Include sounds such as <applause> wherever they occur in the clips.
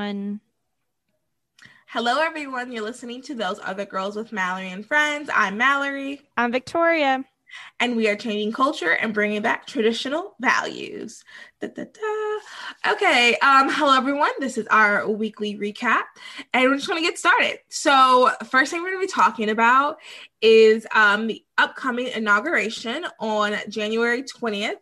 One. Hello, everyone. You're listening to Those Other Girls with Mallory and Friends. I'm Mallory. I'm Victoria. And we are changing culture and bringing back traditional values. Da, da, da. Okay. Um, hello, everyone. This is our weekly recap, and we're just going to get started. So, first thing we're going to be talking about is um, the upcoming inauguration on January 20th.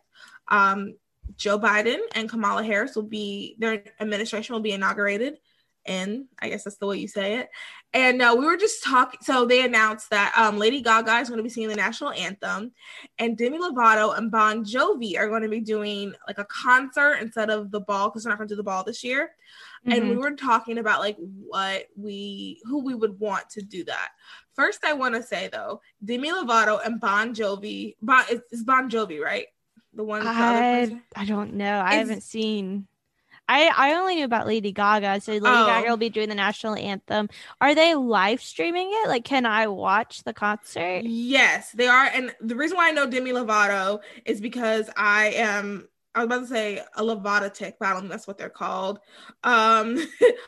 Um, Joe Biden and Kamala Harris will be, their administration will be inaugurated in, I guess that's the way you say it. And uh, we were just talking. So they announced that um, Lady Gaga is going to be singing the national anthem, and Demi Lovato and Bon Jovi are going to be doing like a concert instead of the ball because they're not going to do the ball this year. Mm-hmm. And we mm-hmm. were talking about like what we, who we would want to do that. First, I want to say though, Demi Lovato and Bon Jovi, bon, it's, it's Bon Jovi, right? The one. I, I don't know. I haven't seen. I, I only knew about Lady Gaga. So Lady oh. Gaga will be doing the national anthem. Are they live streaming it? Like, can I watch the concert? Yes, they are. And the reason why I know Demi Lovato is because I am I was about to say a Lovatic, but I don't think that's what they're called. Um,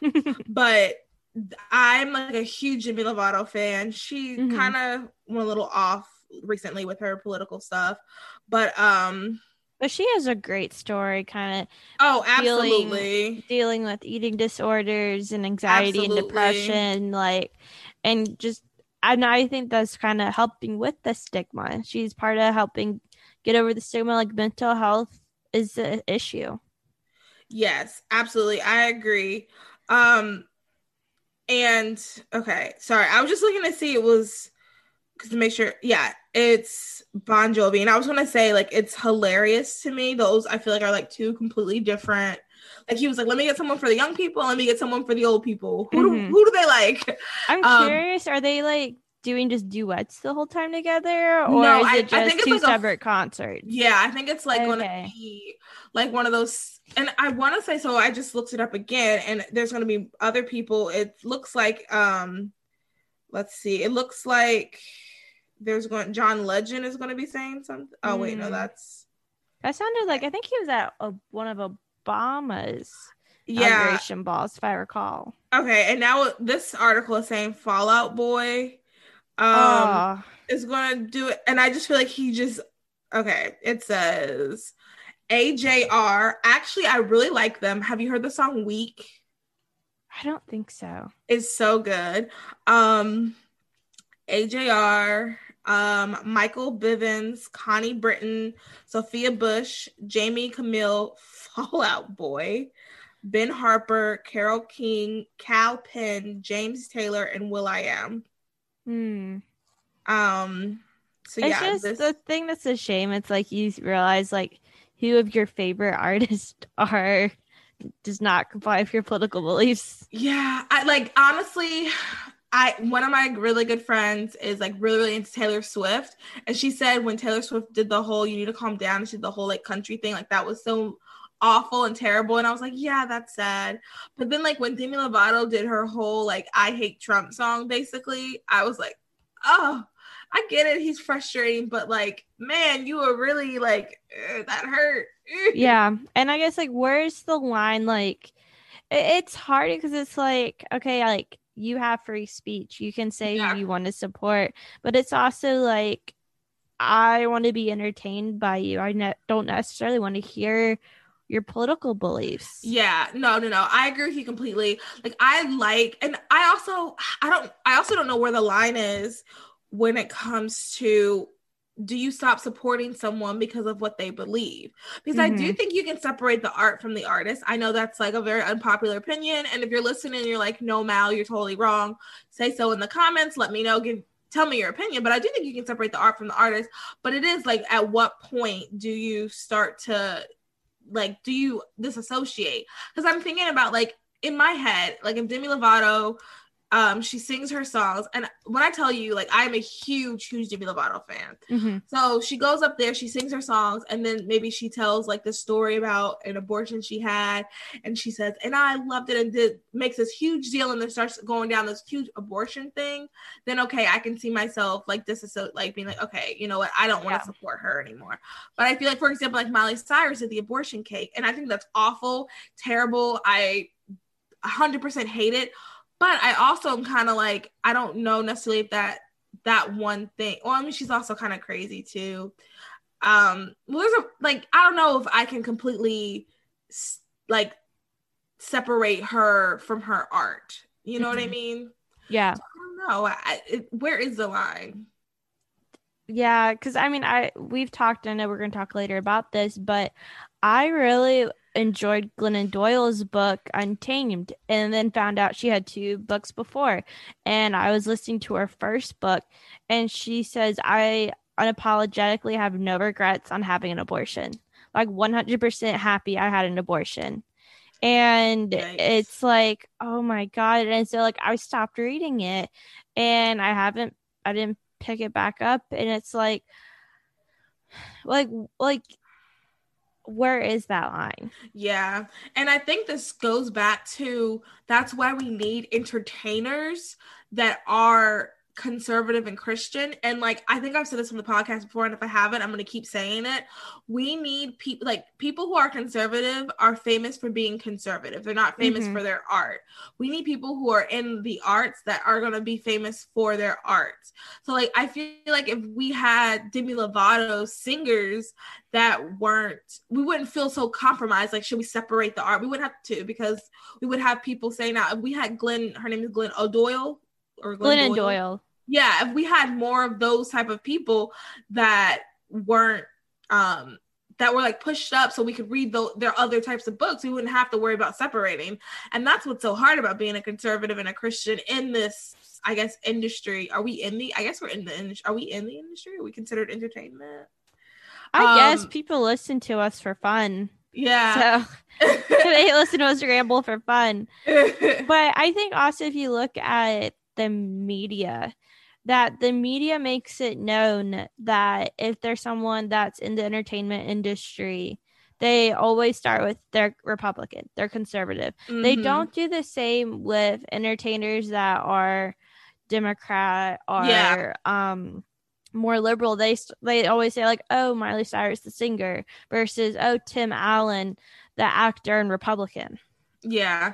<laughs> but I'm like a huge Demi Lovato fan. She mm-hmm. kind of went a little off recently with her political stuff, but um but she has a great story, kind of. Oh, absolutely. Dealing, dealing, with eating disorders and anxiety absolutely. and depression, like, and just, and I think that's kind of helping with the stigma. She's part of helping get over the stigma. Like mental health is an issue. Yes, absolutely. I agree. Um, and okay, sorry, I was just looking to see it was to make sure. Yeah, it's Bon Jovi, and I was gonna say like it's hilarious to me. Those I feel like are like two completely different. Like he was like, let me get someone for the young people, let me get someone for the old people. Who mm-hmm. do who do they like? I'm um, curious. Are they like doing just duets the whole time together, or no, is it just I, I think two like separate a, concerts? Yeah, I think it's like okay. gonna be like one of those. And I want to say so. I just looked it up again, and there's gonna be other people. It looks like um, let's see. It looks like there's going John Legend is going to be saying something. Oh wait, no, hmm. that's that sounded like I think he was at a, one of Obama's yeah. inauguration balls, if I recall. Okay, and now this article is saying Fall Out Boy um is going to do it, and I just feel like he just okay. It says AJR. Actually, I really like them. Have you heard the song Weak? I don't think so. It's so good. Um AJR um, Michael Bivins, Connie Britton, Sophia Bush, Jamie Camil, <laughs> Fall Out Boy, Ben Harper, Carol King, Kal Penn, James Taylor, and will.i.am. Hmm. Um. So it's yeah, just this... the thing that's a shame. It's like you realize like who of your favorite <laughs> artists are does not comply with your political beliefs. Yeah, I like honestly, I one of my really good friends is like really really into Taylor Swift, and she said when Taylor Swift did the whole "you need to calm down," she did the whole like country thing, like that was so awful and terrible. And I was like, yeah, that's sad. But then like when Demi Lovato did her whole like "I hate Trump" song, basically, I was like, oh, I get it. He's frustrating, but like, man, you were really like eh, that hurt. <laughs> yeah, and I guess like, where's the line? Like, it's hard because it's like, okay, like you have free speech. You can say yeah. who you want to support, but it's also like I want to be entertained by you. I ne- don't necessarily want to hear your political beliefs. Yeah, no, no, no. I agree with you completely. Like I like and I also I don't I also don't know where the line is when it comes to do you stop supporting someone because of what they believe? Because mm-hmm. I do mm-hmm. think you can separate the art from the artist. I know that's like a very unpopular opinion. And if you're listening and you're like, no, Mal, you're totally wrong, say so in the comments. Let me know. Give tell me your opinion, but I do think you can separate the art from the artist. But it is like, at what point do you start to like, do you disassociate? Because I'm thinking about like in my head, like if Demi Lovato um, she sings her songs, and when I tell you, like, I'm a huge, huge Demi Lovato fan. Mm-hmm. So she goes up there, she sings her songs, and then maybe she tells like the story about an abortion she had, and she says, "And I loved it," and did makes this huge deal, and then starts going down this huge abortion thing. Then okay, I can see myself like this is so like being like, okay, you know what, I don't want to yeah. support her anymore. But I feel like, for example, like Miley Cyrus did the abortion cake, and I think that's awful, terrible. I 100% hate it but I also am kind of like, I don't know necessarily if that that one thing. Well, I mean, she's also kind of crazy too. Um, well, there's a like, I don't know if I can completely like separate her from her art. You know mm-hmm. what I mm-hmm. mean? Yeah. So I don't know. I, it, where is the line? Yeah, because I mean, I we've talked. I know we're going to talk later about this, but I really enjoyed Glennon Doyle's book Untamed and then found out she had two books before. And I was listening to her first book and she says, I unapologetically have no regrets on having an abortion. Like 100% happy I had an abortion. And nice. it's like, oh my God. And so, like, I stopped reading it and I haven't, I didn't pick it back up. And it's like, <sighs> like, like, where is that line? Yeah. And I think this goes back to that's why we need entertainers that are conservative and Christian. And like I think I've said this on the podcast before, and if I haven't, I'm gonna keep saying it. We need people like people who are conservative are famous for being conservative. They're not famous mm-hmm. for their art. We need people who are in the arts that are gonna be famous for their art. So like I feel like if we had Demi Lovato singers that weren't we wouldn't feel so compromised. Like should we separate the art? We wouldn't have to because we would have people saying now if we had Glenn, her name is Glenn O'Doyle or Glenn, Glennon Doyle. Doyle. Yeah, if we had more of those type of people that weren't um that were like pushed up so we could read the, their other types of books we wouldn't have to worry about separating. And that's what's so hard about being a conservative and a christian in this i guess industry. Are we in the i guess we're in the industry are we in the industry? Are we considered entertainment? I um, guess people listen to us for fun. Yeah. So <laughs> <laughs> they listen to us ramble for fun. <laughs> But i think also if you look at the media that the media makes it known that if there's someone that's in the entertainment industry they always start with they're republican they're conservative mm-hmm. they don't do the same with entertainers that are democrat or yeah. um more liberal they they always say like oh miley cyrus the singer versus oh tim allen the actor and republican yeah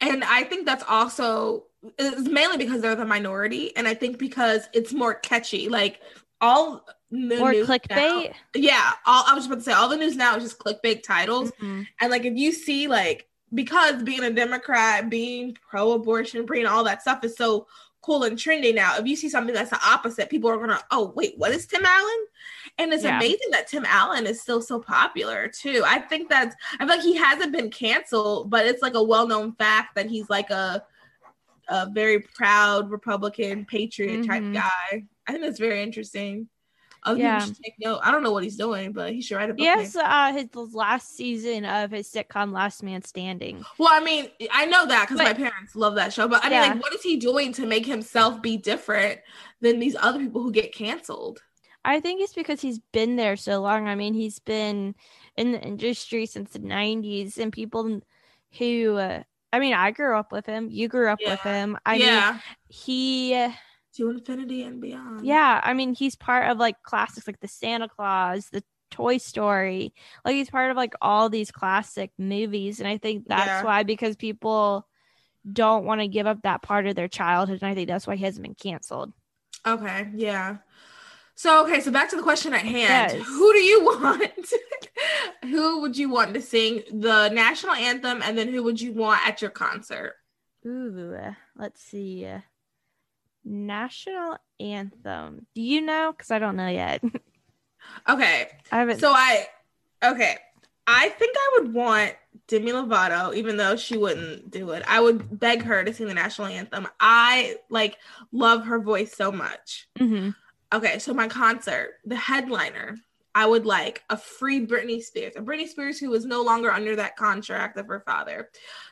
and i think that's also it's mainly because they're the minority, and I think because it's more catchy. Like all the more clickbait. Now, yeah, all I was about to say all the news now is just clickbait titles, mm-hmm. and like if you see like because being a Democrat, being pro-abortion, being all that stuff is so cool and trendy now. If you see something that's the opposite, people are gonna, oh wait, what is Tim Allen? And it's yeah. amazing that Tim Allen is still so popular too. I think that's I feel like he hasn't been canceled, but it's like a well-known fact that he's like a a very proud Republican patriot mm-hmm. type guy. I think that's very interesting. Other yeah. should take note. I don't know what he's doing, but he should write a book. Yes, uh, his last season of his sitcom Last Man Standing. Well, I mean, I know that because my parents love that show. But I mean, like, what is he doing to make himself be different than these other people who get canceled? I think it's because he's been there so long. I mean, he's been in the industry since the '90s, and people who uh, I mean, I grew up with him. You grew up yeah. with him. I yeah. mean, he to infinity and beyond. Yeah, I mean, he's part of like classics like the Santa Claus, the Toy Story. Like he's part of like all these classic movies, and I think that's yeah. why because people don't want to give up that part of their childhood, and I think that's why he hasn't been canceled. Okay, yeah. So okay, so back to the question at hand. Yes. Who do you <laughs> want? who would you want to sing the national anthem, and then who would you want at your concert? Ooh, let's see. National anthem. Do you know? Because I don't know yet. <laughs> okay, I haven't. So I okay. I think I would want Demi Lovato, even though she wouldn't do it. I would beg her to sing the national anthem. I like love her voice so much. Mm-hmm. Okay, so my concert, the headliner, I would like a free Britney Spears, a Britney Spears who is no longer under that contract of her father.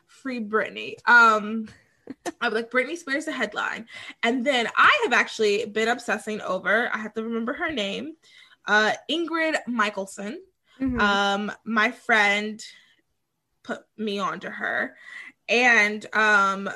Free Britney. Um, <laughs> I would like Britney Spears the headline, and then I have actually been obsessing over. I have to remember her name, uh, Ingrid Michaelson. Mhm. Um, my friend put me onto her, and um,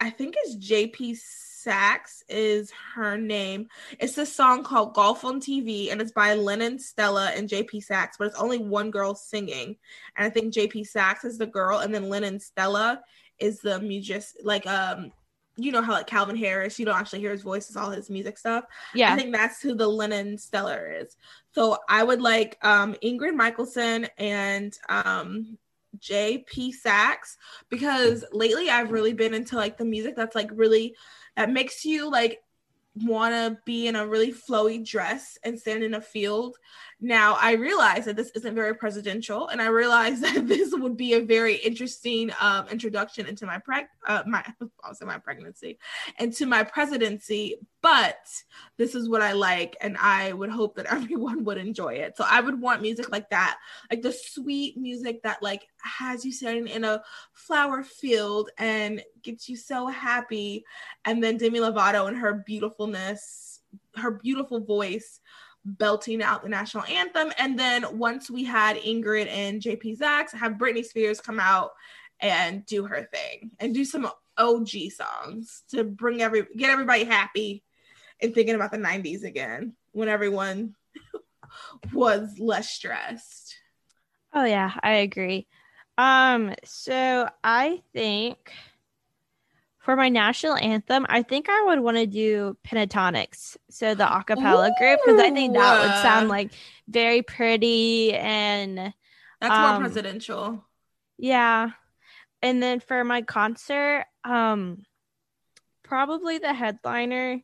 I think it's JP Saxe is her name. It's this song called Golf on TV, and it's by Lennon Stella and JP Saxe, but it's only one girl singing, and I think JP Saxe is the girl, and then Lennon Stella is the music, like um. You know how like Calvin Harris, you don't actually hear his voice, it's all his music stuff. yeah. I think that's who the Lennon Stella is. So I would like um, Ingrid Michaelson and um, J.P. Saxe because lately I've really been into like the music that's like really that makes you like want to be in a really flowy dress and stand in a field. Now I realize that this isn't very presidential, and I realize <laughs> that this would be a very interesting um, introduction into my preg uh, my <laughs> also my pregnancy, into my presidency. But this is what I like, and I would hope that <laughs> everyone would enjoy it. So I would want music like that, like the sweet music that like has you sitting in a flower field and gets you so happy. And then Demi Lovato and her beautifulness, her beautiful voice belting out the national anthem. And then once we had Ingrid and JP Saxe, have Britney Spears come out and do her thing and do some OG songs to bring every get everybody happy and thinking about the 90s again when everyone <laughs> was less stressed. Oh yeah, I agree. Um, so I think for my national anthem, I think I would want to do Pentatonix, so the a cappella group, because I think that would sound like very pretty and That's Um, more presidential. yeah. And then for my concert, um, probably the headliner,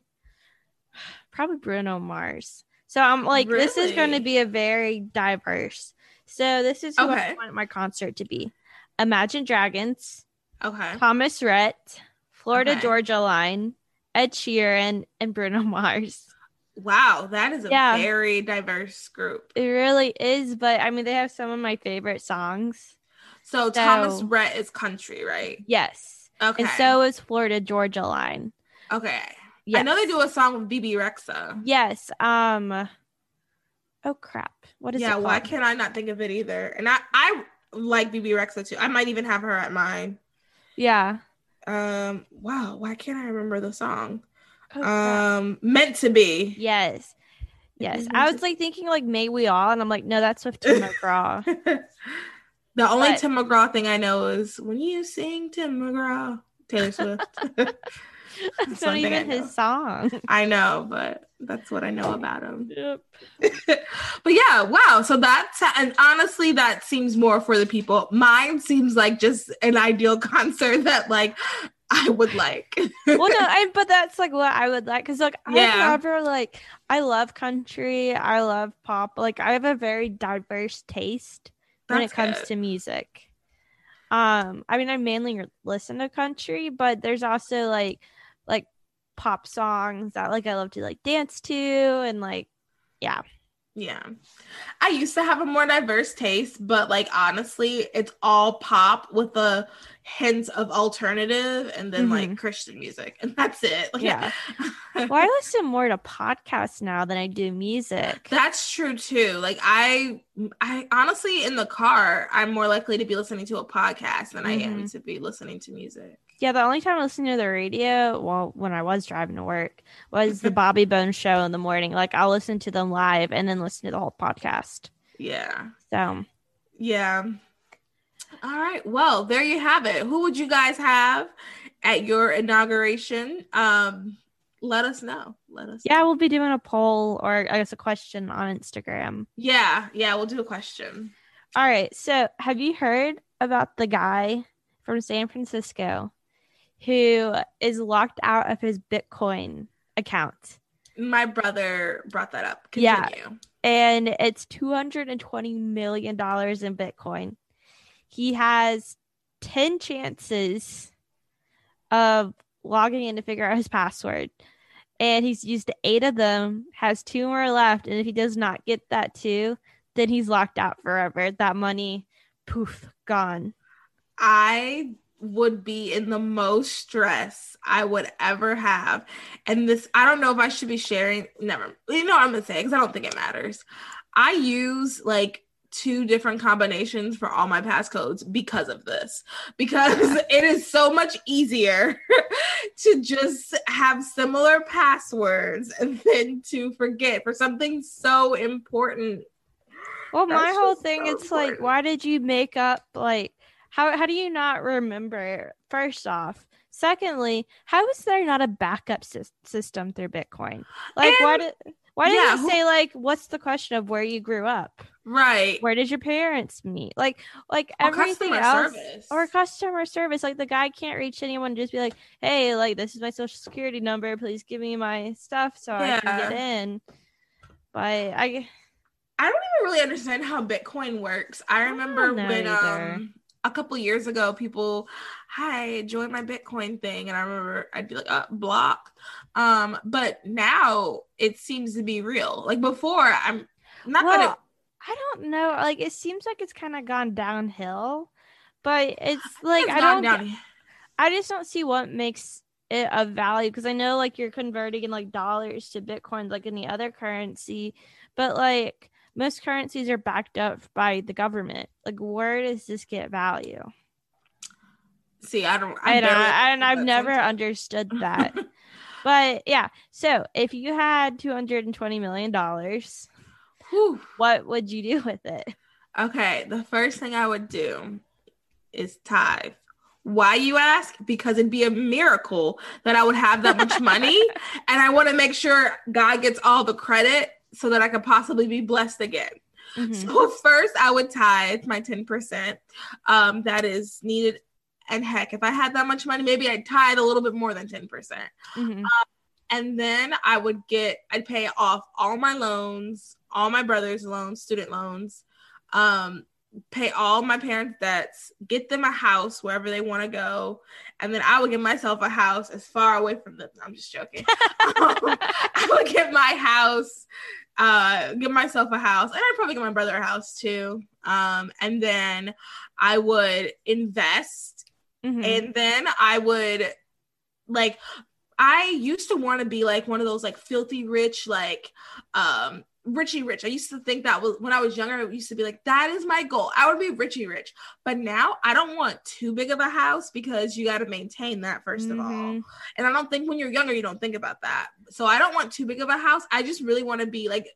probably Bruno Mars. So I'm like, this is going to be a very diverse. So this is who Okay. I want my concert to be: Imagine Dragons, Okay. Thomas Rhett, Florida Okay. Georgia Line, Ed Sheeran, and Bruno Mars. Wow, that is a Yeah. very diverse group. It really is, but I mean, they have some of my favorite songs. So, Thomas Rhett is country, right? Yes, Okay. and so is Florida Georgia Line. okay. Yes. I know they do a song with Bebe Rexha. Yes. Um. Oh crap! What is yeah, it why can't I not think of it either? And I I like Bebe Rexha too. I might even have her at mine. Yeah. Um, wow, why can't I remember the song? Oh, crap. Um, meant to be. yes. Yes. I was like thinking like May We All, and I'm like, no, that's with Tim <laughs> McGraw. <laughs> the only But- Tim McGraw thing I know is when you sing Tim McGraw, Taylor Swift. <laughs> that's not I even his song. I know, but that's what I know about him. Yep. <laughs> but yeah, wow. So that's and honestly, that seems more for the people. Mine seems like just an ideal <laughs> concert that like I would like. well, no, <laughs> I, but that's like what I would like because like I've never like I love country, I love pop. Like I have a very diverse taste when it comes good. to music. Um, I mean, I mainly listen to country, but there's also like like pop songs that like I love to like dance to and like yeah. Yeah. I used to have a more diverse taste, but like honestly, it's all pop with a hint of alternative and then like mm-hmm. Christian music. And that's it. Like, <laughs> Yeah. Well, I listen more to podcasts now than I do music. That's true too. Like I I honestly in the car, I'm more likely to be listening to a podcast than I am mm-hmm. to be listening to music. Yeah, the only time I listen to the radio, well, when I was driving to work, was the Bobby Bones show in the morning. Like I'll listen to them live and then listen to the whole podcast. Yeah. So Yeah. All right. Well, there you have it. Who would you guys have at your inauguration? Um, let us know. Let us. yeah, we'll be doing a poll or I guess a question on Instagram. Yeah. Yeah. We'll do a question. All right. So have you heard about the guy from San Francisco who is locked out of his Bitcoin account? My brother brought that up. Yeah. And it's 220 million dollars in bitcoin he has 10 chances of logging in to figure out his password and he's used eight of them has two more left and if he does not get that two then he's locked out forever that money poof gone I would be in the most stress I would ever have. And this, I don't know if I should be sharing. Never, you know what I'm gonna say because I don't think it matters. I use like two different combinations for all my passcodes because of this, because <laughs> it is so much easier <laughs> to just have similar passwords and <laughs> then to forget for something so important. well my whole thing so it's like why did you make up like how how do you not remember first off secondly how is there not a backup sys- system through bitcoin like why did why did yeah, it say like what's the question of where you grew up Right. where did your parents meet like like Or everything else service. or customer service like the guy can't reach anyone just be like hey like this is my social security number please give me my stuff so i can get in but i I don't even really understand how Bitcoin works. I remember know when either. um a couple years ago, people, hi, join my Bitcoin thing, and I remember I'd be like, uh, block. Um, but now it seems to be real. Like before, I'm not well, that I don't know. Like it seems like it's kind of gone downhill, but it's like it's I don't. down. I just don't see what makes it of value because I know like you're converting in like dollars to Bitcoin like any other currency, but like most currencies are backed up by the government. Like where does this get value? See, I don't. I and barely I, and I've never sometimes. understood <laughs> that. but yeah, so if you had two hundred and twenty million dollars, what would you do with it? Okay, the first thing I would do is tithe. Why you ask? Because it'd be a miracle that I would have that much money, <laughs> and I want to make sure God gets all the credit so that I could possibly be blessed again. Mhm. So first, I would tithe my ten percent. Um, that is needed. And heck, if I had that much money, maybe I'd tithe a little bit more than ten percent Mhm. and then I would get I'd pay off all my loans, all my brother's loans, student loans, um, pay all my parents' debts, get them a house wherever they want to go, and then I would get myself a house as far away from them. I'm just joking. <laughs> <laughs> I would get my house, uh, get myself a house, and I'd probably get my brother a house too. Um, and then I would invest Mhm. and then I would like I used to want to be like one of those like filthy rich like um Richie Rich. I used to think that was when I was younger. I used to be like, that is my goal. I would be Richie Rich. But now I don't want too big of a house because you got to maintain that 1st of all. Mhm. And I don't think when you're younger, you don't think about that. So I don't want too big of a house. I just really want to be like,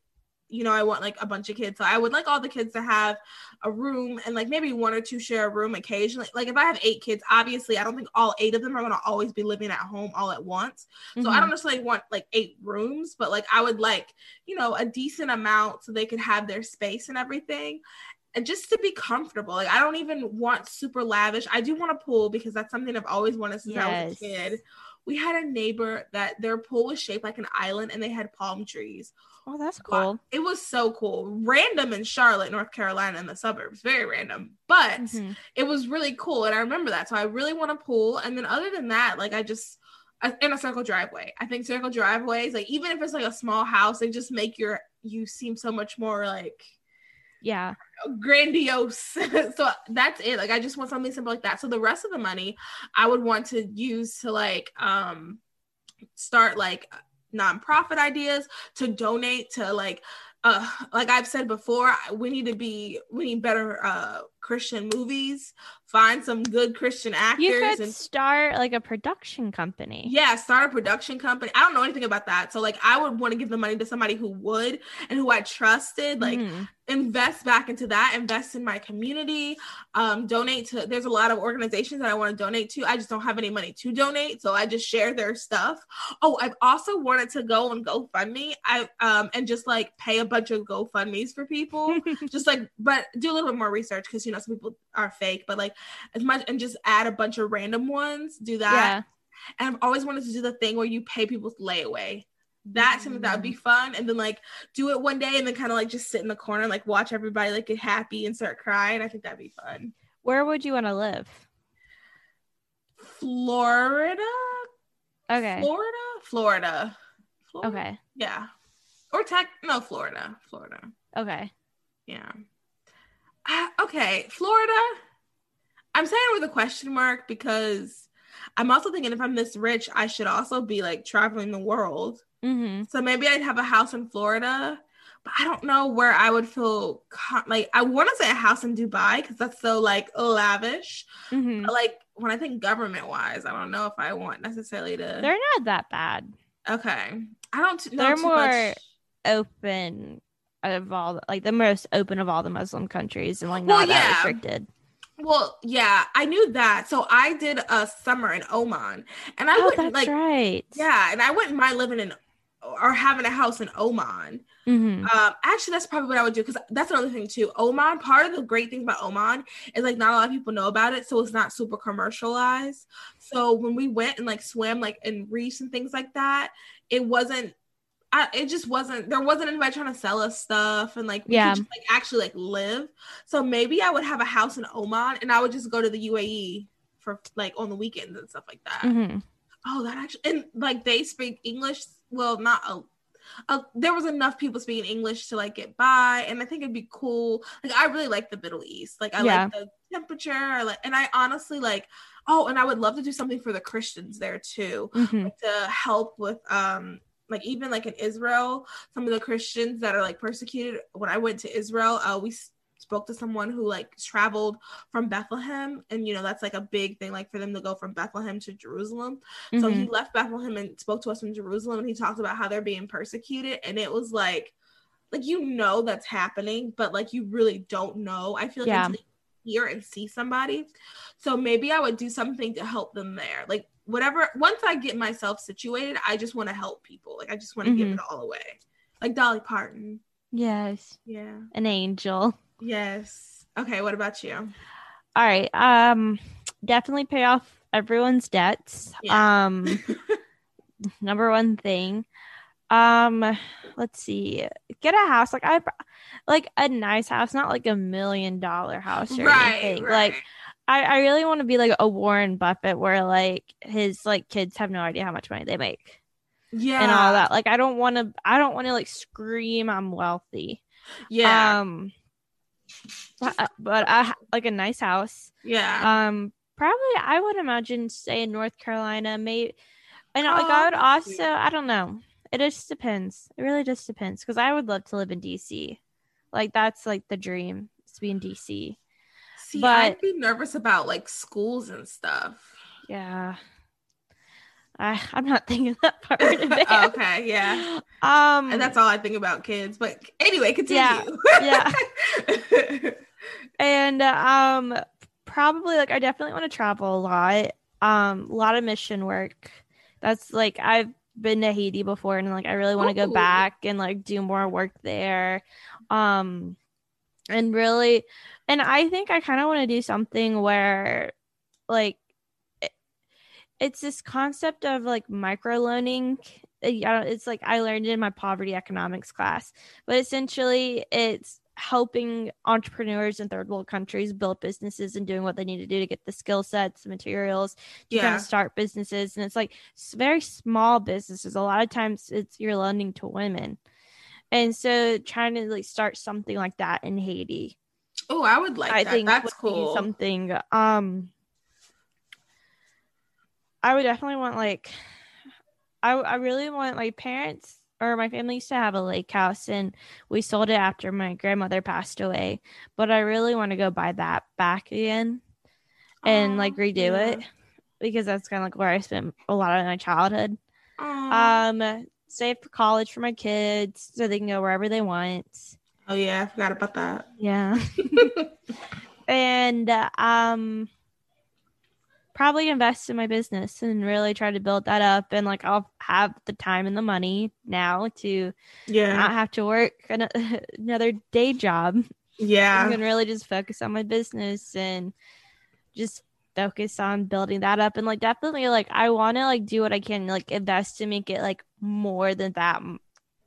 you know, I want like a bunch of kids. So I would like all the kids to have a room and like maybe one or two share a room occasionally. Like if I have eight kids, obviously I don't think all eight of them are going to always be living at home all at once. So I Mhm. don't necessarily want like eight rooms, but like I would like, you know, a decent amount so they could have their space and everything. And just to be comfortable. Like I don't even want super lavish. I do want a pool because that's something I've always wanted since I was a kid. We had a neighbor that their pool was shaped like an island and they had palm trees. Oh, that's cool. It was so cool. Random in Charlotte, North Carolina, in the suburbs. Very random. But Mhm. it was really cool. And I remember that. So I really want a pool. And then other than that, like I just in a circle driveway. I think circle driveways, like even if it's like a small house, they just make your you seem so much more like Yeah. grandiose. <laughs> so that's it. Like I just want something simple like that. So the rest of the money I would want to use to like um start like nonprofit ideas to donate to like uh like I've said before, we need to be we need better uh Christian movies, find some good Christian actors You could and start like a production company. yeah, start a production company. I don't know anything about that. So like I would want to give the money to somebody who would and who I trusted. Like Mhm. invest back into that invest in my community um donate to there's a lot of organizations that i want to donate to i just don't have any money to donate so i just share their stuff oh i've also wanted to go on gofundme i um and just like pay a bunch of gofundme's for people <laughs> just like but do a little bit more research because you know some people are fake but like as much and just add a bunch of random ones do that yeah. and i've always wanted to do the thing where you pay people's layaway That seems like that would be mm-hmm. fun. And then like do it one day and then kind of like just sit in the corner and like watch everybody like get happy and start crying. I think that'd be fun. Where would you want to live? Florida. Okay. Florida. Florida. Florida. Okay. Yeah. Or tech. No, Florida. Florida. Okay. Yeah. Uh, okay, Florida. I'm saying it with a question mark because I'm also thinking if I'm this rich, I should also be like traveling the world. Mm-hmm. So maybe I'd have a house in Florida, but I don't know where I would feel like. I want to say a house in Dubai because that's so like lavish. Mm-hmm. Like when I think government wise, I don't know if I want necessarily to. They're not that bad. okay, I don't know They're more much. Open of all, like the most open of all the Muslim countries, and like Well, not that yeah. restricted. Well, yeah, I knew that. So I did a summer in Oman, and I oh, wouldn't that's like. right. Yeah, and I wouldn't mind living in or having a house in Oman. Mm-hmm. Um, actually, that's probably what I would do because that's another thing too. Oman, part of the great thing about Oman is like not a lot of people know about it, so it's not super commercialized. So when we went and like swam like in reefs and things like that, it wasn't. I, it just wasn't. There wasn't anybody trying to sell us stuff, and like we Yeah. could just, like actually like live. So maybe I would have a house in Oman, and I would just go to the UAE for like on the weekends and stuff like that. Mm-hmm. Oh, that actually and like they speak English. Well, not a. There was enough people speaking English to like get by, and I think it'd be cool. Like I really like the Middle East. Like I Yeah. like the temperature. I like, and I honestly like. Oh, and I would love to do something for the Christians there too Mm-hmm. to help with um like even like in Israel, some of the Christians that are like persecuted. When I went to Israel, uh, we spoke to someone who like traveled from Bethlehem, and you know that's like a big thing, like for them to go from Bethlehem to Jerusalem. So Mm-hmm. he left Bethlehem and spoke to us in Jerusalem, and he talked about how they're being persecuted, and it was like, like you know that's happening, but like you really don't know. I feel like Yeah. until you hear and see somebody. So maybe I would do something to help them there, like whatever. Once I get myself situated, I just want to help people. Like I just want to give Mhm. it all away, like Dolly Parton. yes, Yeah. an angel. Yes. Okay. What about you? All right. Um, definitely pay off everyone's debts. Yeah. Um, <laughs> number one thing. Um, let's see. Get a house like I like a nice house, not like a million dollar house or Right. anything. Right. Like I, I really want to be like a Warren Buffett where like his like kids have no idea how much money they make yeah. and all that. Like I don't want to I don't want to like scream I'm wealthy. Yeah. Um but, but I like a nice house. yeah. Um, probably I would imagine say in North Carolina. Maybe, and like Oh, I would also. I don't know. It just depends. It really just depends because I would love to live in DC. Like that's like the dream is to be in DC. See, but- I'd be nervous about like schools and stuff. Yeah. I I'm not <laughs> thinking that part. <laughs> okay. Yeah. Um, And that's all I think about kids. But anyway, continue. Yeah. yeah. <laughs> and um probably like i definitely want to travel a lot um a lot of mission work that's like i've been to haiti before and like i really want to go back and like do more work there um and really and i think i kind of want to do something where like it, it's this concept of like micro loaning uh, it's like i learned in my poverty economics class but essentially it's helping entrepreneurs in third world countries build businesses and doing what they need to do to get the skill sets the materials to kind of start businesses. And it's like s- very small businesses. A lot of times it's you're lending to women and so trying to like start something like that in haiti Oh, I would like i that. think That's cool. something um i would definitely want like I, I really want my parents or my family used to have a lake house and we sold it after my grandmother passed away but i really want to go buy that back again and like redo yeah. it because that's kind of like where i spent a lot of my childhood um save for college for my kids so they can go wherever they want oh yeah, I forgot about that. yeah <laughs> and um probably invest in my business and really try to build that up and like i'll have the time and the money now to yeah. not have to work an- <laughs> another day job Yeah. i can really just focus on my business and just focus on building that up and like definitely like i want to like do what i can like invest to make it like more than that,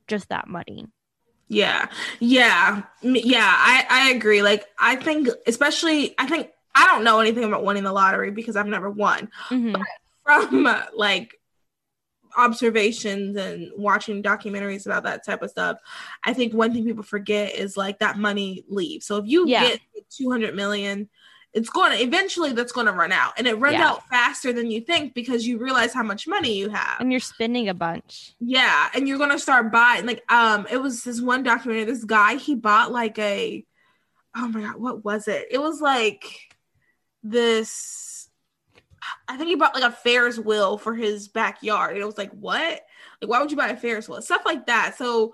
just that money. Yeah. Yeah. Yeah. I, I agree. Like, I think, especially, I think, I don't know anything about winning the lottery because I've never won. Mhm. From uh, like observations and watching documentaries about that type of stuff, I think one thing people forget is like that money leaves. So if you Yeah. get 200 million, it's going to eventually that's going to run out and it runs Yeah. out faster than you think because you realize how much money you have. And you're spending a bunch. Yeah, and you're gonna start buying like um it was this one documentary, this guy he bought like a oh my god, what was it? It was like this I think he bought like a Ferris wheel for his backyard. And it was like, what? Like why would you buy a Ferris wheel? Stuff like that. So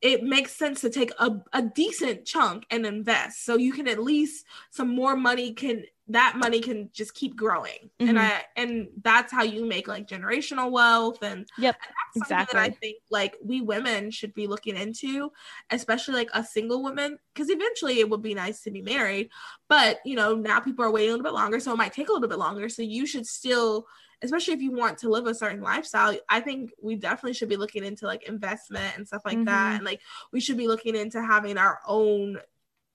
it makes sense to take a, a decent chunk and invest so you can at least some more money can that money can just keep growing Mhm. and i and that's how you make like generational wealth and Yep, and that's something that I think like we women should be looking into, especially like a single woman, because eventually it would be nice to be married. But you know, now people are waiting a little bit longer, so it might take a little bit longer. So you should still, especially if you want to live a certain lifestyle, I think we definitely should be looking into like investment and stuff like that. Mhm. And like we should be looking into having our own,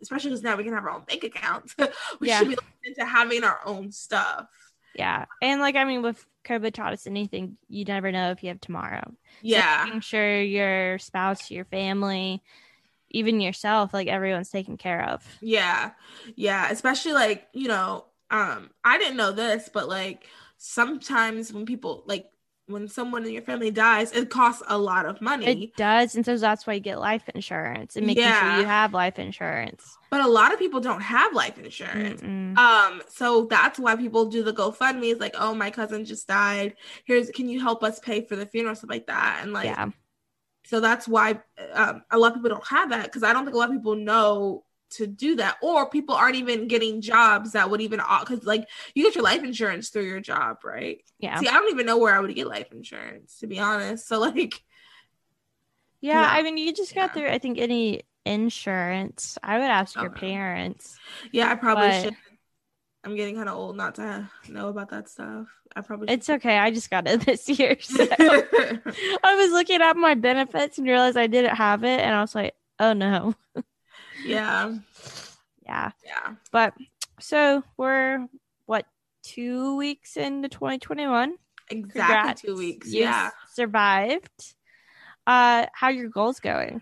especially because now we can have our own bank accounts. <laughs> we Yeah. should be looking into having our own stuff. Yeah. And like, I mean, with COVID taught us anything, you never know if you have tomorrow. So Yeah. making sure your spouse, your family, even yourself, like everyone's taken care of. Yeah. Yeah. Especially like, you know, um, I didn't know this, but like sometimes when people like when someone in your family dies, it costs a lot of money. It does. And so that's why you get life insurance and making Yeah. sure you have life insurance. but a lot of people don't have life insurance. Mm-mm. Um, so that's why people do the GoFundMe. It's like, oh, my cousin just died. Here's, can you help us pay for the funeral, stuff like that? And like, yeah. so that's why um, a lot of people don't have that because I don't think a lot of people know to do that, or people aren't even getting jobs that would even because like you get your life insurance through your job, right? Yeah. See, I don't even know where I would get life insurance to be honest. So <laughs> like, Yeah, Yeah. I mean, you just got Yeah. through. I think any insurance. I would ask your uh-huh. parents. yeah, I probably But- should. I'm getting kind of old not to know about that stuff. I probably It's okay. I just got it <laughs> this year. <laughs> So. I was looking at my benefits and realized I didn't have it, and I was like, "Oh no." Yeah, Yeah, yeah, but so we're what two weeks into 2021. exactly Congrats. two weeks. You yeah, survived. Uh, how your goals going?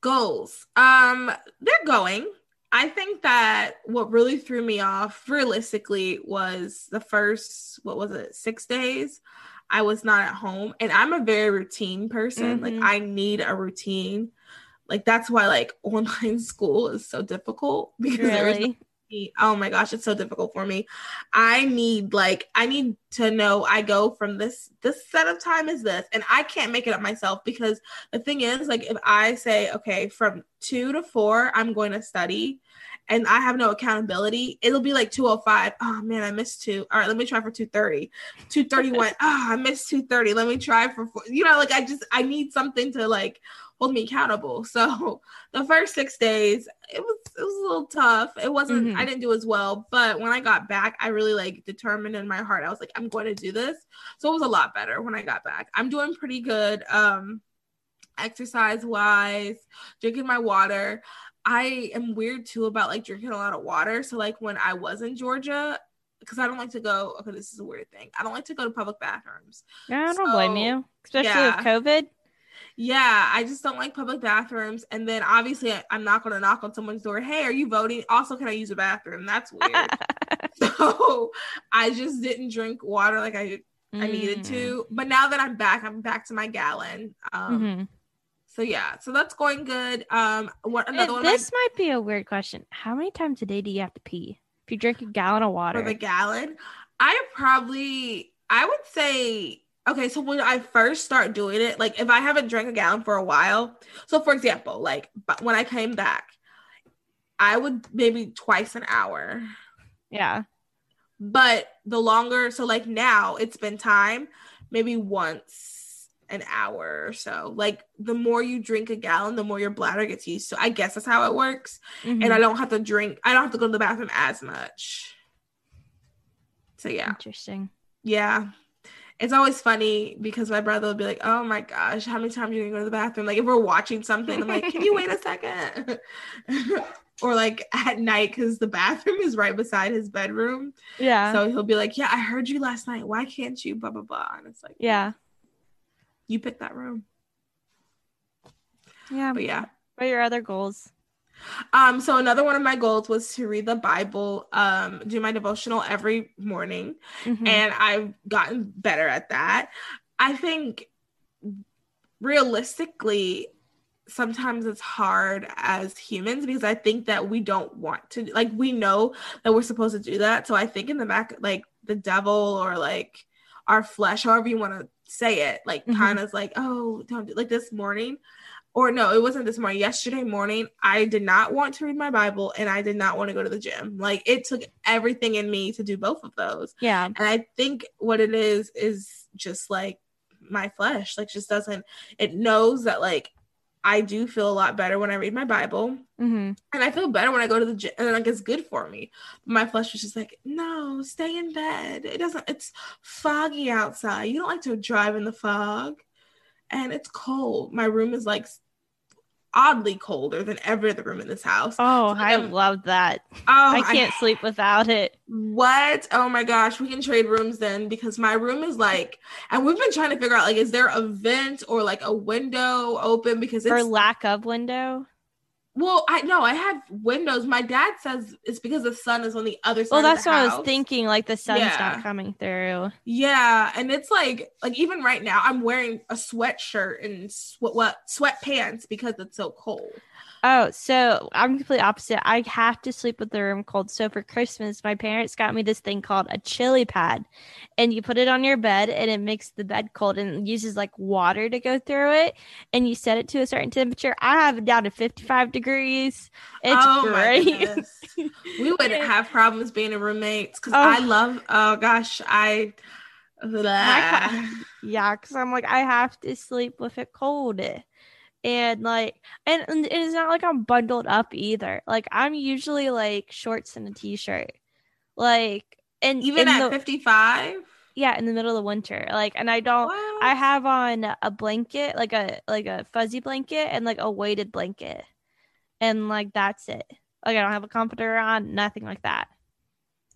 goals. Um, they're going. I think that what really threw me off realistically was the first, what was it, six days. I was not at home, and I'm a very routine person. Like Mhm. I need a routine. Like that's why like <laughs> online school is so difficult because there is oh my gosh it's so difficult for me. I need like i need to know i go from this this set of time is this and i can't make it up myself because the thing is like if i say okay from two to four i'm going to study and i have no accountability it'll be like 205 oh man i missed two. All right let me try for 230 231 <laughs> oh i missed 230 let me try for four. you know like i just i need something to like hold me accountable. <laughs> So the first six days it was it was a little tough. It wasn't Mhm. i didn't do as well but when i got back i really like determined in my heart i was like i'm going to do this. So it was a lot better when i got back. I'm doing pretty good um exercise wise drinking my water. I am weird too about like drinking a lot of water. So like when i was in georgia because i don't like to go okay this is a weird thing. I don't like to go to public bathrooms. Yeah, I don't blame you, especially yeah. with COVID. Yeah, I just don't like public bathrooms. And then obviously, I, I'm not going to knock on someone's door. Hey, are you voting? Also, can I use a bathroom? That's weird. <laughs> <laughs> so I just didn't drink water like I I needed Mm. to. But now that I'm back, I'm back to my gallon. Um, Mhm. So yeah, so that's going good. Um, what Uh, another one? This might be a weird question. How many times a day do you have to pee? If you drink a gallon of water, for the gallon i probably i would say okay so when i first start doing it like if i haven't drank a gallon for a while so for example like when i came back i would maybe twice an hour. Yeah, but the longer so like now it's been time maybe once an hour or so. Like the more you drink a gallon the more your bladder gets used to i guess that's how it works. Mhm. and i don't have to drink i don't have to go to the bathroom as much. So yeah. Interesting. yeah it's always funny because my brother will be like, "Oh my gosh, how many times are you gonna go to the bathroom?" Like if we're watching something, I'm like, "Can you wait a second? <laughs> or like at night because the bathroom is right beside his bedroom. Yeah. So he'll be like, "Yeah, I heard you last night. Why can't you?" Blah blah blah. And it's like, yeah. you picked that room. Yeah. But yeah. What are your other goals? Um, so another one of my goals was to read the Bible, um, do my devotional every morning, Mhm. and I've gotten better at that. I think realistically, sometimes it's hard as humans because I think that we don't want to like we know that we're supposed to do that. So I think in the back, like the devil or like our flesh, however you want to say it, like Mhm. kind of like, oh, don't do like this morning. Or no, it wasn't this morning. Yesterday morning, I did not want to read my Bible and I did not want to go to the gym. Like it took everything in me to do both of those. yeah. And I think what it is is just like my flesh, like just doesn't it knows that like I do feel a lot better when I read my Bible. hmm And I feel better when I go to the gym and like it's good for me. My flesh was just like, no, stay in bed. It doesn't it's foggy outside. You don't like to drive in the fog. And it's cold. My room is like oddly colder than every other room in this house. Oh, So I I'm- love that. Oh, I can't sleep without it. What? Oh my gosh, we can trade rooms then because my room is like, and we've been trying to figure out like, is there a vent or like a window open because it's lack of window. Well, I know I have windows. My dad says it's because the sun is on the other side. Well, that's what I was thinking. Like the sun's Yeah. not coming through. Yeah, and it's like like even right now I'm wearing a sweatshirt and sweat what sweatpants because it's so cold. Oh, so I'm completely opposite. I have to sleep with the room cold. So for Christmas, my parents got me this thing called a chili pad, and you put it on your bed, and it makes the bed cold, and uses like water to go through it, and you set it to a certain temperature. I have it down to 55 degrees. It's oh great. We wouldn't <laughs> have problems being roommates because Oh. I love oh gosh, I blah. Yeah, because I'm like, I have to sleep with it cold. And like, and, and it's not like I'm bundled up either. Like, I'm usually like shorts and a t shirt. Like, and even at 55 yeah, in the middle of the winter. Like, and I don't? I have on a blanket, like a, like a fuzzy blanket and like a weighted blanket. And like, that's it. Like, I don't have a comforter on, nothing like that.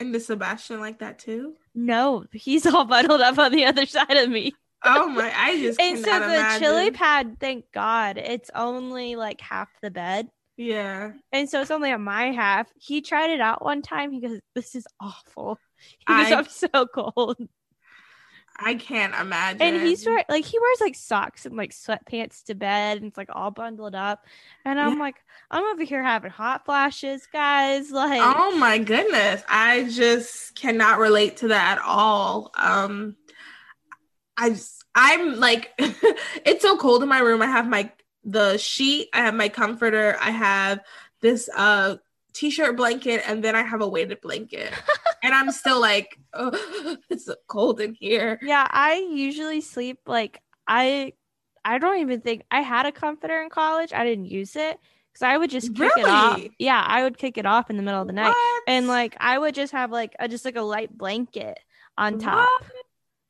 and does Sebastian like that too? No, he's all bundled up on the other <laughs> side of me. Oh my I just And so the imagine. chili pad, thank God, it's only like half the bed. Yeah. And so it's only on my half. He tried it out one time. He goes, This is awful. He goes, I- I'm so cold. I can't imagine. And he's like, he wears like socks and like sweatpants to bed and it's like all bundled up. And I'm Yeah. like, I'm over here having hot flashes, guys. Like, Oh my goodness. I just cannot relate to that at all. Um I I'm like <laughs> it's so cold in my room. I have my the sheet, I have my comforter, I have this uh t-shirt blanket and then I have a weighted blanket. <laughs> and I'm still like oh, <laughs> it's cold in here. yeah, I usually sleep like, I. I don't even think I had a comforter in college. I didn't use it because I would just kick it off. Yeah, I would kick it off in the middle of the night. What? and like I would just have like a, just like a light blanket on top. What?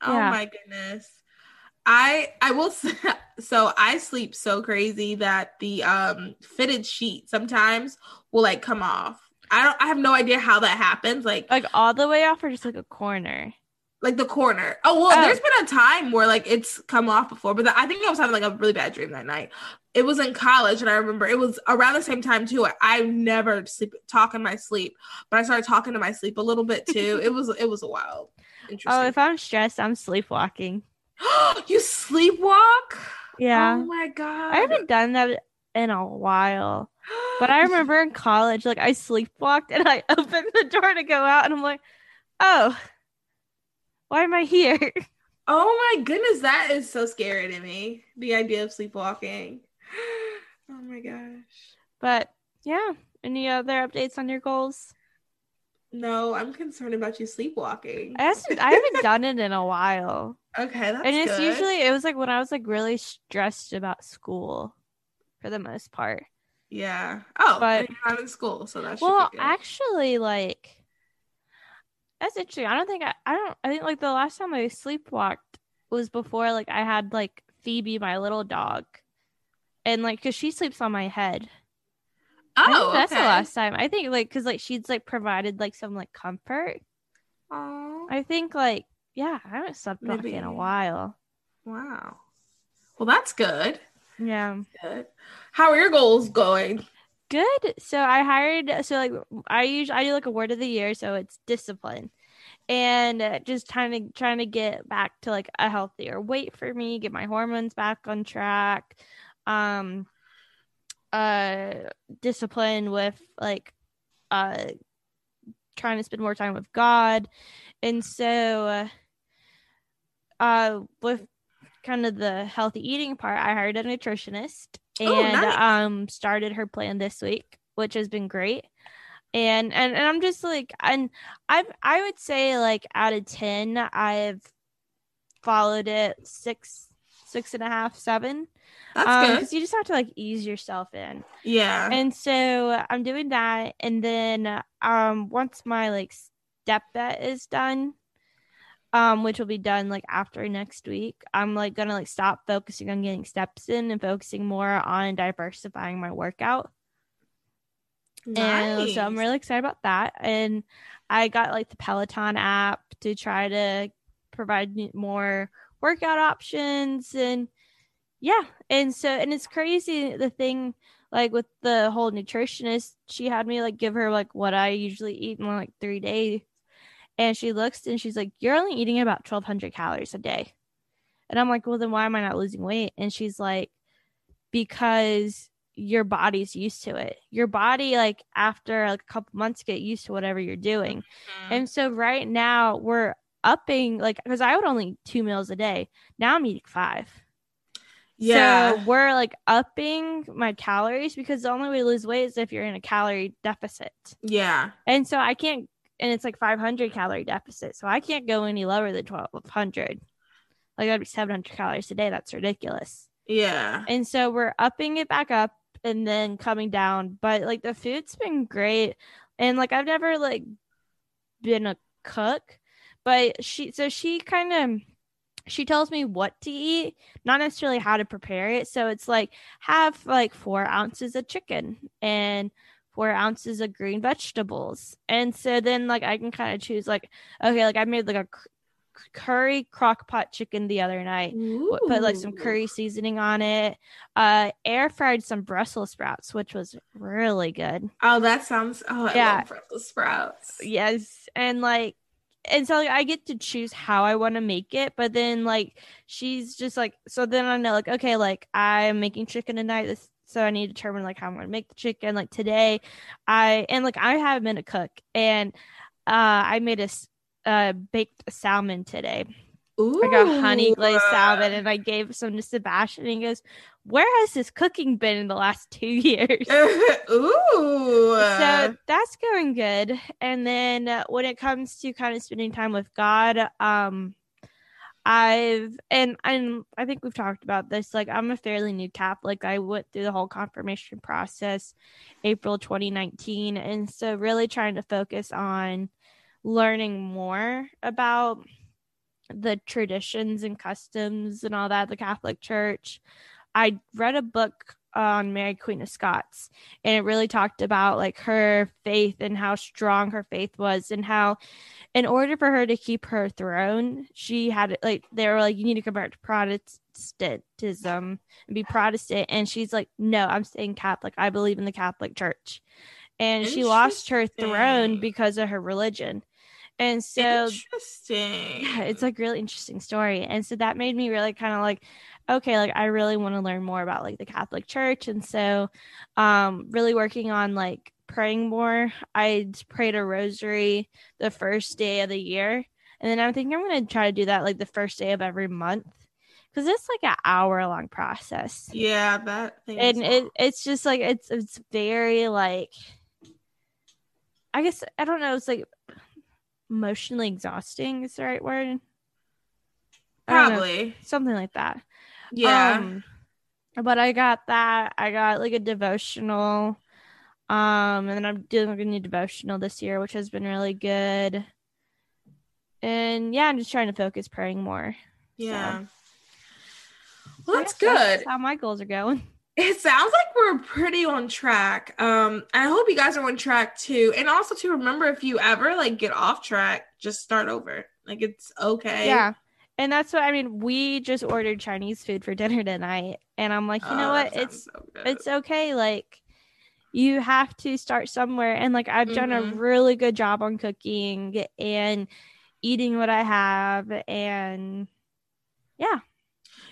Oh Yeah. my goodness. I I will <laughs> so I sleep so crazy that the um fitted sheet sometimes will like come off. I don't I have no idea how that happens. Like Like all the way off or just like a corner. like the corner. Oh well, Oh. there's been a time where like it's come off before, but I think I was having like a really bad dream that night. It was in college, and I remember it was around the same time too. I, I never sleep talk in my sleep, but I started talking to my sleep a little bit too. it was it was a wild. Oh, if I'm stressed, I'm sleepwalking. <gasps> you sleepwalk? Yeah. Oh my god. I haven't done that in a while. But I <gasps> remember in college, like I sleepwalked and I <laughs> opened the door to go out and I'm like, oh, why am I here? <laughs> Oh my goodness, that is so scary to me. The idea of sleepwalking. <gasps> Oh my gosh. But yeah. Any other updates on your goals? No, I'm concerned about you sleepwalking. I haven't, I haven't <laughs> done it in a while. Okay, that's and it's good. usually it was like when I was like really stressed about school for the most part. yeah. Oh, but- you're not in school, so that's Well, good. actually, like that's interesting. I don't think I, I don't I think like the last time I sleepwalked, was before like I had like Phoebe, my little dog, and like because she sleeps on my head. Oh, that's okay. the last time. I think like because like she's like provided like some like comfort. Aw, I think like yeah, I haven't slept like, in a while. wow. Well, that's good. Yeah. Good. How are your goals going? Good. So I hired. So like I usually I do like a word of the year. So it's discipline, and uh, just trying to trying to get back to like a healthier weight for me, get my hormones back on track. Um, uh, discipline with like, uh, trying to spend more time with God, and so, uh, uh with kind of the healthy eating part, I hired a nutritionist and Oh, nice. um started her plan this week, which has been great. And, and and I'm just like and I've I would say like out of ten I've followed it six six and a half seven That's um good. because you just have to like ease yourself in Yeah. and so I'm doing that, and then um once my like step bet is done, um which will be done like after next week, I'm like gonna like stop focusing on getting steps in and focusing more on diversifying my workout. And so I'm really excited about that. And I got like the Peloton app to try to provide me more workout options and yeah. And so and it's crazy the thing like with the whole nutritionist, she had me like give her like what I usually eat in like three days. And she looks and she's like, You're only eating about twelve hundred calories a day. And I'm like, Well then why am I not losing weight? And she's like, Because your body's used to it. Your body, like after like a couple months, get used to whatever you're doing. Mhm. And so right now we're upping like because I would only two meals a day. Now I'm eating five. yeah. So we're like upping my calories because the only way to lose weight is if you're in a calorie deficit. yeah. And so I can't and it's like 500 calorie deficit. So I can't go any lower than 1200. Like that'd be 700 calories a day. That's ridiculous. Yeah. And so we're upping it back up and then coming down. But like the food's been great. And like I've never like been a cook, but she so she kind of she tells me what to eat, not necessarily how to prepare it. So it's like have like four ounces of chicken and four ounces of green vegetables. And so then like I can kind of choose like, okay, like I made like a curry crock pot chicken the other night w- put like some curry seasoning on it uh air fried some brussels sprouts which was really good Oh, that sounds. Oh, I Yeah. Brussels sprouts. yes and like and so like, i get to choose how i want to make it but then like she's just like so then i know like okay like i'm making chicken tonight this so i need to determine like how i'm gonna make the chicken like today i and like i haven't been a cook and uh i made a uh baked salmon today Ooh. I got honey glazed salmon and I gave some to Sebastian and he goes, Where has this cooking been in the last <laughs> two years? <laughs> Ooh. so that's going good. And then uh, when it comes to kind of spending time with God, um, I've and and I think we've talked about this. Like I'm a fairly new Catholic. I went through the whole confirmation process April 2019, and so really trying to focus on learning more about the traditions and customs and all that the Catholic Church. I read a book on Mary Queen of Scots and it really talked about like her faith and how strong her faith was and how in order for her to keep her throne she had like they were like you need to convert to protestantism and be protestant. And she's like no i'm staying catholic. I believe in the catholic church. And she lost her throne because of her religion. And so Interesting. yeah, it's like really interesting story. And so that made me really kind of like, okay, like I really want to learn more about like the Catholic Church. And so um really working on like praying more. I'd prayed a rosary the first day of the year. And then I'm thinking I'm gonna try to do that like the first day of every month. Cause it's like an hour long process. Yeah, that thing. And it long. it's just like it's it's very like I guess I don't know, it's like emotionally exhausting is the right word. Know probably. something like that. Yeah. Um, but I got that. I got like a devotional. Um, and then I'm doing like a new devotional this year, which has been really good. And yeah, I'm just trying to focus praying more. Yeah. So- Well, that's good. how my goals are going. <laughs> It sounds like we're pretty on track. Um, I hope you guys are on track too. And also to remember if you ever like get off track, just start over. Like it's okay. Yeah. And that's what I mean. We just ordered Chinese food for dinner tonight. And I'm like, you know Oh, what? It's so it's okay. Like you have to start somewhere. And like I've done a Mhm. really good job on cooking and eating what I have. And yeah.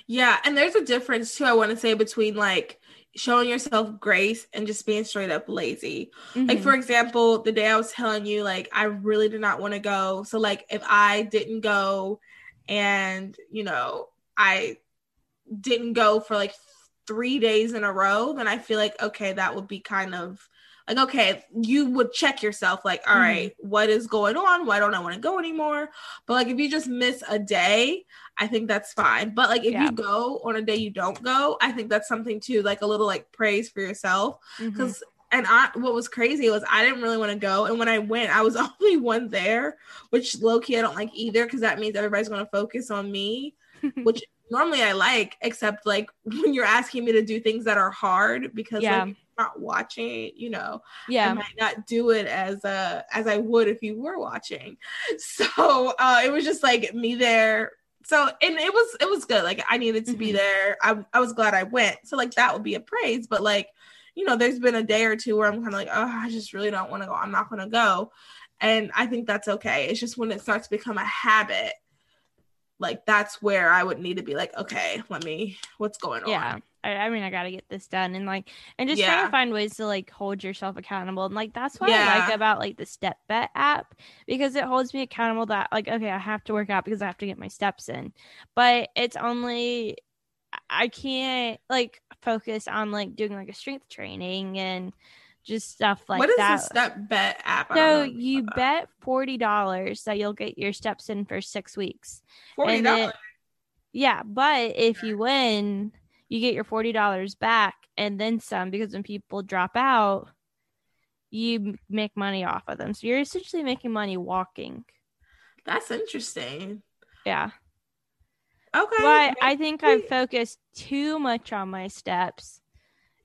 Yeah, and there's a difference too. I want to say between like showing yourself grace and just being straight up lazy. Like Mhm. for example, the day I was telling you, like I really did not want to go. So like if I didn't go, and you know I didn't go for like three days in a row, then I feel like okay, that would be kind of like okay, you would check yourself like, all Mhm. right, what is going on? Why don't I want to go anymore? But like if you just miss a day, I think that's fine. But like if Yeah. you go on a day you don't go, I think that's something too, like a little like praise for yourself. Because and I what was crazy was I didn't really want to go. And when I went, I was <laughs> only one there, which low key I don't like either because that means everybody's gonna focus on me, <laughs> which normally I like, except like <laughs> when you're asking me to do things that are hard because Yeah. like, I'm not watching, you know. yeah, I might not do it as uh as I would if you were watching. So uh it was just like me there. So and it was it was good. Like I needed to be Mhm. there. I I was glad I went. So like that would be a praise. But like, you know, there's been a day or two where I'm kind of like, oh, I just really don't want to go. I'm not gonna go. And I think that's okay. It's just when it starts to become a habit, like that's where I would need to be like, okay, let me what's going on. yeah I, mean i gotta get this done and like and just trying Yeah. to find ways to like hold yourself accountable and like that's what i like about like the step bet app because it holds me accountable that like okay i have to work out because i have to get my steps in but it's only i can't like focus on like doing like a strength training and just stuff like that. what is that the step bet app? So you bet forty dollars that you'll get your steps in for six weeks forty dollars. yeah, but if you win, you get your forty dollars back and then some because when people drop out, you make money off of them. So you're essentially making money walking. That's interesting. Yeah. Okay. But I think I've focused too much on my steps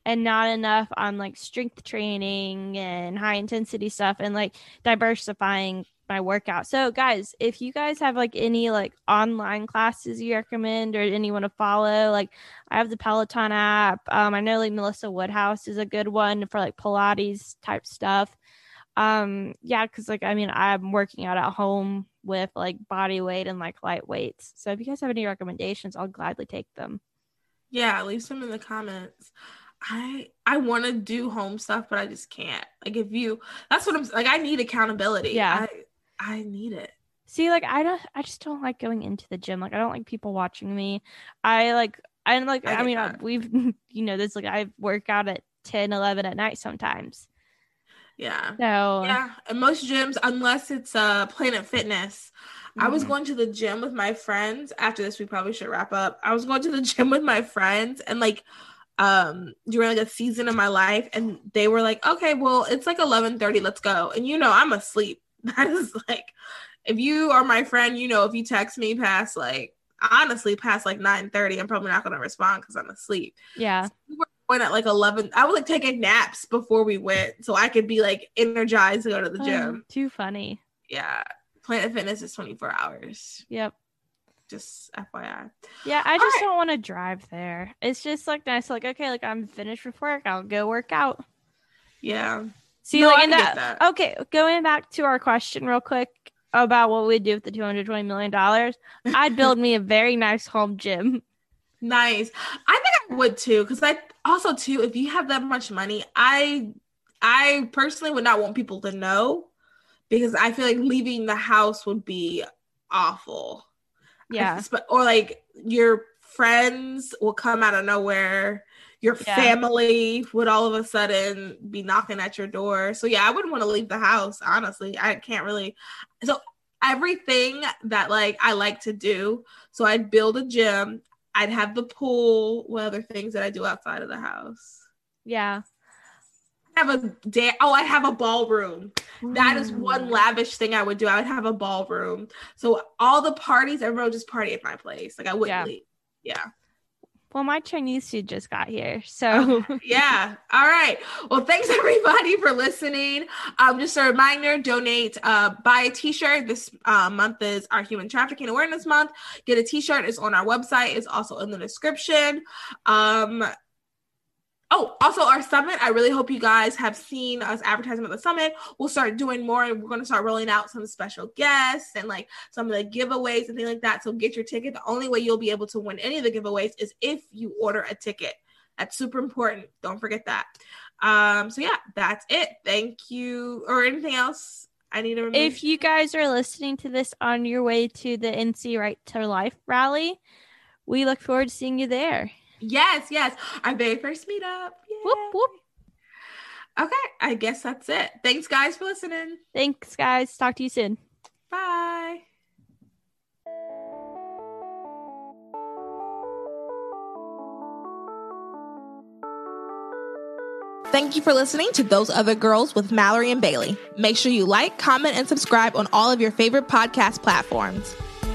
and not enough on like strength training and high intensity stuff and like diversifying my workout. So guys, if you guys have like any like online classes you recommend or anyone to follow, like I have the Peloton app. Um I know like Melissa Wood Health is a good one for like Pilates type stuff. Um yeah, cuz like I mean I'm working out at home with like body weight and like light weights. So if you guys have any recommendations, I'll gladly take them. yeah, leave some in the comments. I I want to do home stuff, but I just can't. Like if you, that's what I'm like. I need accountability. Yeah. I I need it. See, like I don't, I just don't like going into the gym. Like I don't like people watching me. I like, I'm like, I I, mean, I, we've, <laughs> you know, this like I work out at 10, 11 at night sometimes. Yeah. So Yeah, and most gyms, unless it's uh Planet Fitness, I was mhm. going to the gym with my friends. After this, we probably should wrap up. I was going to the <laughs> gym with my friends, and like, um, during like a season of my life, and they were like, "Okay, well, it's like eleven thirty. Let's go." And you know, I'm asleep. <laughs> That is like, if you are my friend, you know, if you text me past like honestly past like nine thirty, I'm probably not gonna respond because I'm asleep. yeah, Went at like eleven. I was like taking naps before we went, so I could be like energized to go to the Oh, gym too funny. yeah, Planet Fitness is 24 hours. Yep. Just FYI. Yeah, I just right. don't want to drive there. It's just like nice, like okay, like I'm finished with work, I'll go work out. Yeah. See, No, like in that, that. okay, going back to our question real quick about what we'd do with the two hundred twenty million dollars, I'd build me a very nice home gym. Nice. I think I would too, because I also too, if you have that much money, I I personally would not want people to know because I feel like leaving the house would be awful. Yeah, Or like your friends will come out of nowhere. Your Yeah. family would all of a sudden be knocking at your door. So yeah, I wouldn't want to leave the house, honestly. I can't really so everything that like I like to do. So I'd build a gym, I'd have the pool, what other things that I do outside of the house. yeah. I have a day. Oh, I have a ballroom. That is one mm. lavish thing I would do. I would have a ballroom. So all the parties, everyone would just party at my place. Like I wouldn't Yeah. leave. Yeah. Well, my Chinese food just got here, so yeah. All right. Well, thanks <laughs> everybody for listening. Um, just a reminder: donate, uh, buy a T-shirt. This uh, month is our Human Trafficking Awareness Month. Get a T-shirt. It's on our website. It's also in the description. Um. Oh, also our summit. I really hope you guys have seen us advertising at the summit. We'll start doing more, and we're going to start rolling out some special guests and like some of the giveaways and things like that. So get your ticket. The only way you'll be able to win any of the giveaways is if you order a ticket. That's super important. Don't forget that. Um, so yeah, that's it. Thank you. Or anything else I need to remember? if you guys are listening to this on your way to the NC Right to Life rally, we look forward to seeing you there. Yes, yes, our very first meetup. Yay. Whoop whoop. Okay, I guess that's it. Thanks, guys, for listening. Thanks, guys. Talk to you soon. Bye. Thank you for listening to Those Other Girls with Mallory and Bailey. Make sure you like, comment, and subscribe on all of your favorite podcast platforms.